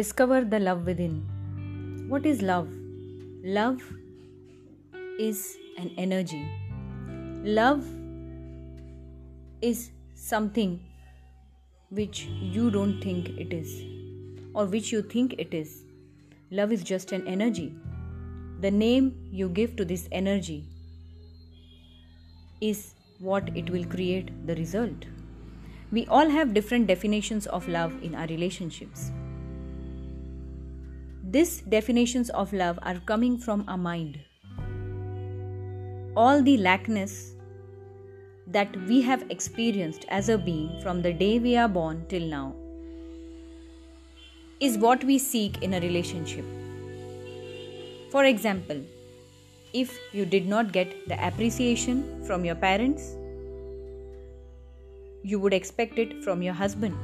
Discover the love within. What is love? Love is an energy. Love is something which you don't think it is or which you think it is. Love is just an energy. The name you give to this energy is what it will create the result. We all have different definitions of love in our relationships. These definitions of love are coming from our mind. All the lackness that we have experienced as a being from the day we are born till now is what we seek in a relationship. For example, if you did not get the appreciation from your parents, you would expect it from your husband.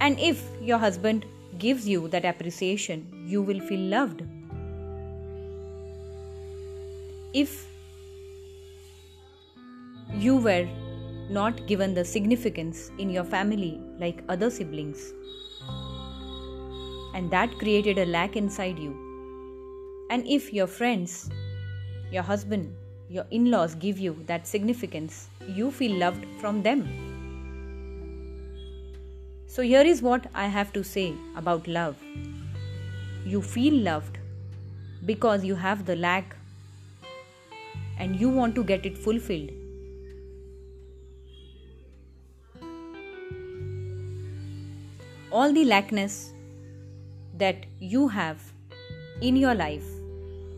And if your husband gives you that appreciation, you will feel loved. If you were not given the significance in your family like other siblings, and that created a lack inside you. And if your friends, your husband, your in laws give you that significance, you feel loved from them. So, here is what I have to say about love. You feel loved because you have the lack and you want to get it fulfilled. All the lackness that you have in your life,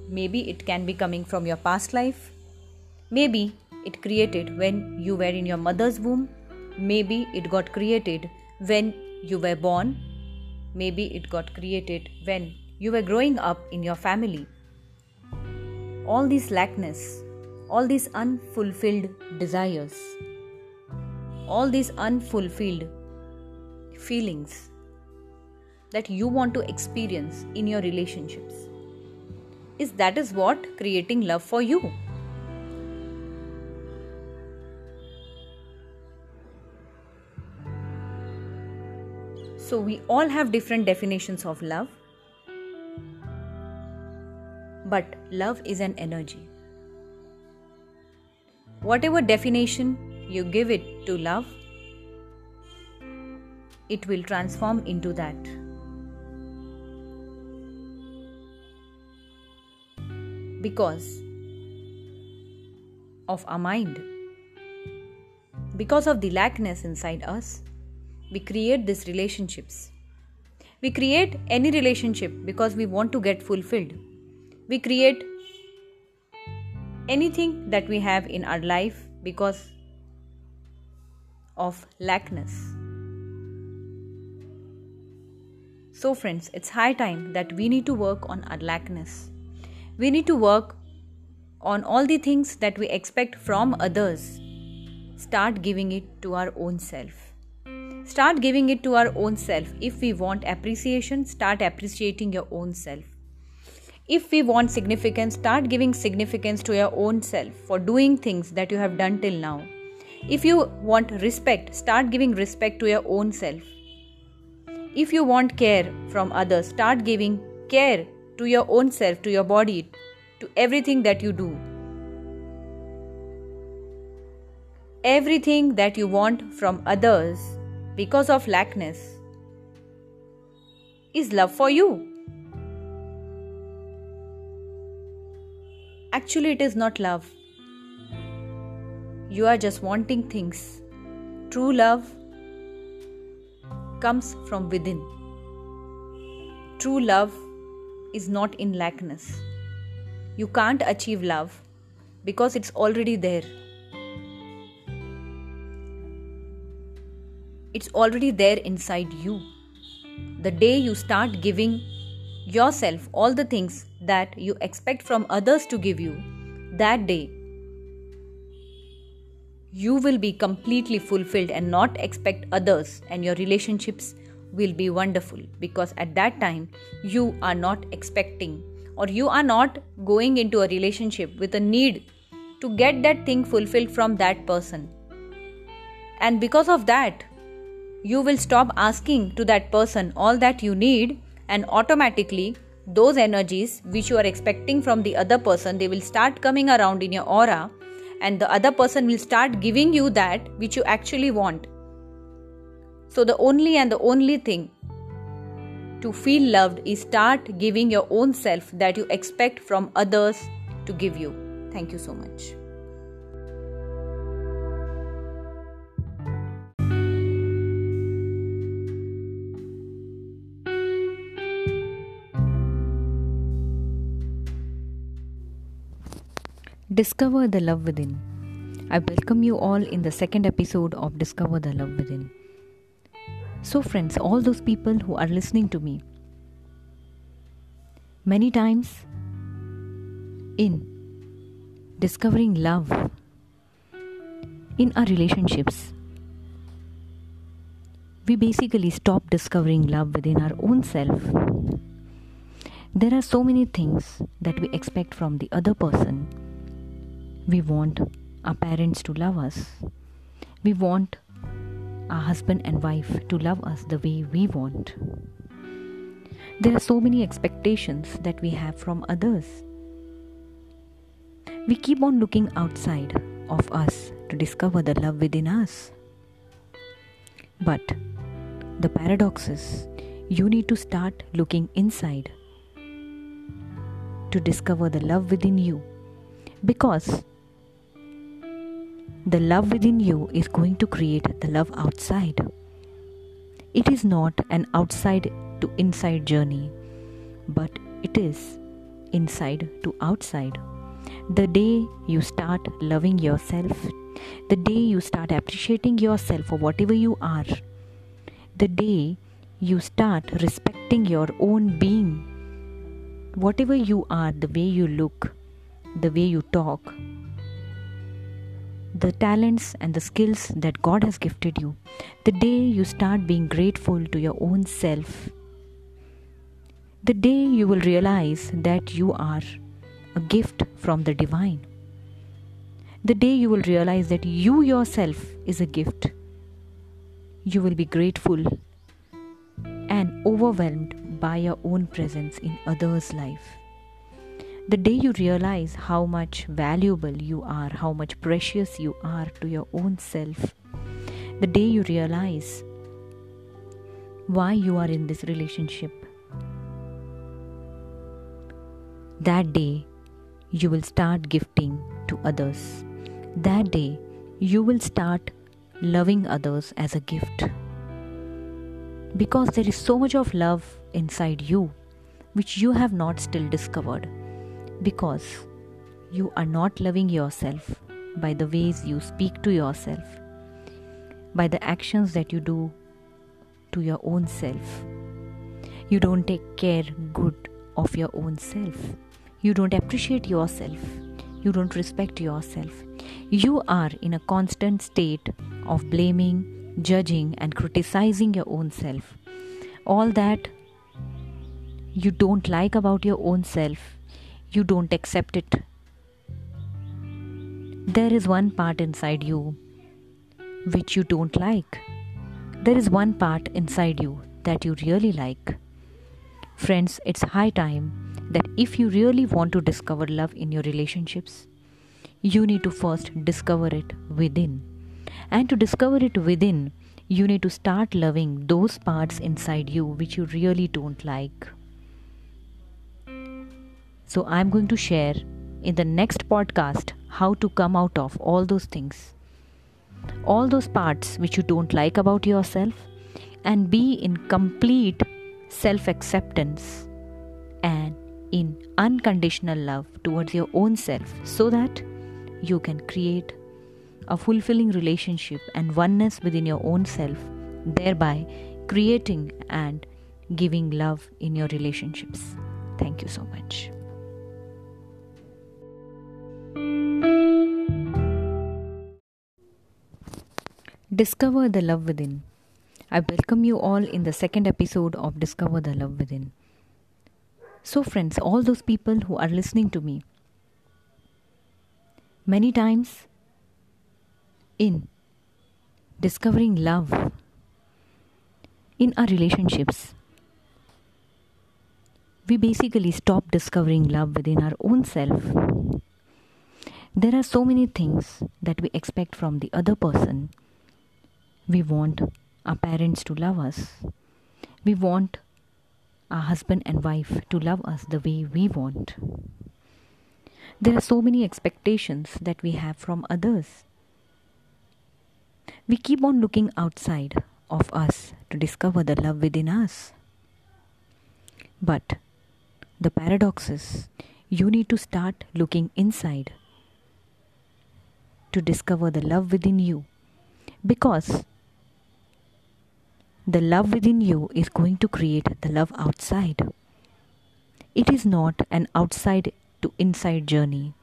maybe it can be coming from your past life, maybe it created when you were in your mother's womb, maybe it got created when you were born. Maybe it got created when you were growing up in your family. All these lackness, all these unfulfilled desires, all these unfulfilled feelings that you want to experience in your relationships is that is what creating love for you So, we all have different definitions of love. But love is an energy. Whatever definition you give it to love, it will transform into that. Because of our mind, because of the lackness inside us, we create these relationships. We create any relationship because we want to get fulfilled. We create anything that we have in our life because of lackness. So, friends, it's high time that we need to work on our lackness. We need to work on all the things that we expect from others. Start giving it to our own self. Start giving it to our own self. If we want appreciation, start appreciating your own self. If we want significance, start giving significance to your own self for doing things that you have done till now. If you want respect, start giving respect to your own self. If you want care from others, start giving care to your own self, to your body, to everything that you do. Everything that you want from others because of lackness is love for you. Actually, it is not love. You are just wanting things. True love comes from within. True love is not in lackness. You can't achieve love because it's already there. It's already there inside you. The day you start giving yourself all the things that you expect from others to give you, that day you will be completely fulfilled and not expect others, and your relationships will be wonderful because at that time you are not expecting or you are not going into a relationship with a need to get that thing fulfilled from that person. And because of that, you will stop asking to that person all that you need and automatically those energies which you are expecting from the other person they will start coming around in your aura and the other person will start giving you that which you actually want. So the only and the only thing to feel loved is start giving your own self that you expect from others to give you. Thank you so much Discover the love within. I welcome you all in the second episode of Discover the Love Within. So, friends, all those people who are listening to me, many times in discovering love in our relationships, we basically stop discovering love within our own self. There are so many things that we expect from the other person we want our parents to love us. We want our husband and wife to love us the way we want. There are so many expectations that we have from others. We keep on looking outside of us to discover the love within us. But the paradox is you need to start looking inside to discover the love within you because the love within you is going to create the love outside. It is not an outside to inside journey, but it is inside to outside. The day you start loving yourself, the day you start appreciating yourself for whatever you are, the day you start respecting your own being, whatever you are, the way you look, the way you talk, the talents and the skills that God has gifted you, the day you start being grateful to your own self, the day you will realize that you are a gift from the divine, the day you will realize that you yourself is a gift, you will be grateful and overwhelmed by your own presence in others' life. The day you realize how much valuable you are, how much precious you are to your own self, the day you realize why you are in this relationship, that day you will start gifting to others. That day you will start loving others as a gift. Because there is so much of love inside you which you have not still discovered because you are not loving yourself by the ways you speak to yourself, by the actions that you do to your own self. You don't take care good of your own self. You don't appreciate yourself. You don't respect yourself. You are in a constant state of blaming, judging, and criticizing your own self. All that you don't like about your own self you don't accept it. There is one part inside you which you don't like. There is one part inside you that you really like. Friends, it's high time that if you really want to discover love in your relationships, you need to first discover it within. And to discover it within, you need to start loving those parts inside you which you really don't like. So, I'm going to share in the next podcast how to come out of all those things, all those parts which you don't like about yourself, and be in complete self acceptance and in unconditional love towards your own self so that you can create a fulfilling relationship and oneness within your own self, thereby creating and giving love in your relationships. Thank you so much. Discover the love within. I welcome you all in the second episode of Discover the Love Within. So, friends, all those people who are listening to me, many times in discovering love in our relationships, we basically stop discovering love within our own self. There are so many things that we expect from the other person. We want our parents to love us. We want our husband and wife to love us the way we want. There are so many expectations that we have from others. We keep on looking outside of us to discover the love within us. But the paradox is you need to start looking inside to discover the love within you because the love within you is going to create the love outside. It is not an outside to inside journey,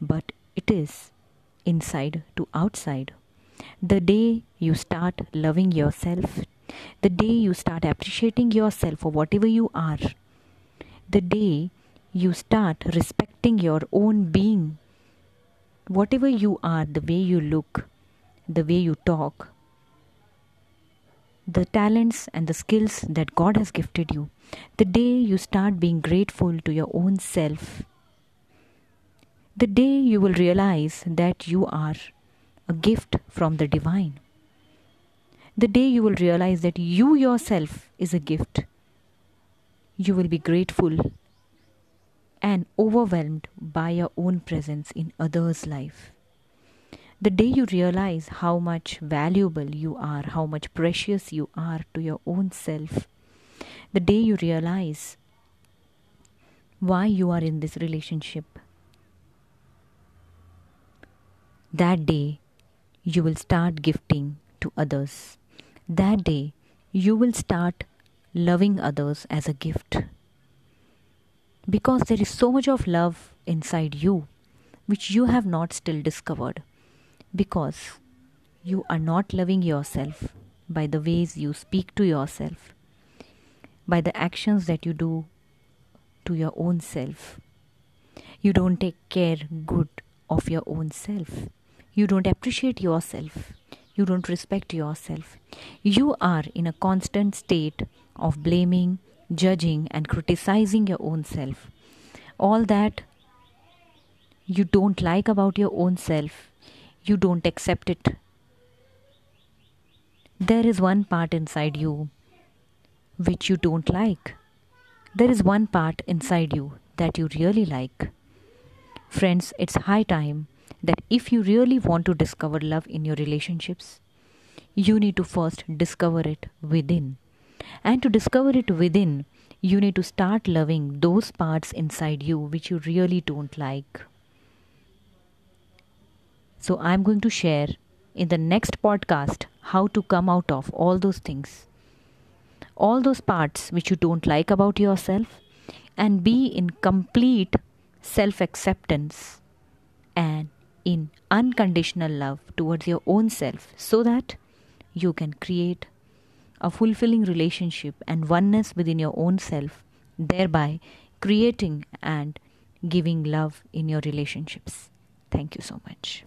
but it is inside to outside. The day you start loving yourself, the day you start appreciating yourself for whatever you are, the day you start respecting your own being, whatever you are, the way you look, the way you talk, the talents and the skills that God has gifted you, the day you start being grateful to your own self, the day you will realize that you are a gift from the divine, the day you will realize that you yourself is a gift you will be grateful and overwhelmed by your own presence in others' life. The day you realize how much valuable you are, how much precious you are to your own self, the day you realize why you are in this relationship, that day you will start gifting to others. That day you will start loving others as a gift. Because there is so much of love inside you which you have not still discovered. Because you are not loving yourself by the ways you speak to yourself, by the actions that you do to your own self. You don't take care good of your own self. You don't appreciate yourself. You don't respect yourself. You are in a constant state of blaming, judging, and criticizing your own self. All that you don't like about your own self, you don't accept it. There is one part inside you which you don't like. There is one part inside you that you really like. Friends, it's high time that if you really want to discover love in your relationships, you need to first discover it within. And to discover it within, you need to start loving those parts inside you which you really don't like. So, I'm going to share in the next podcast how to come out of all those things, all those parts which you don't like about yourself, and be in complete self acceptance and in unconditional love towards your own self so that you can create a fulfilling relationship and oneness within your own self, thereby creating and giving love in your relationships. Thank you so much.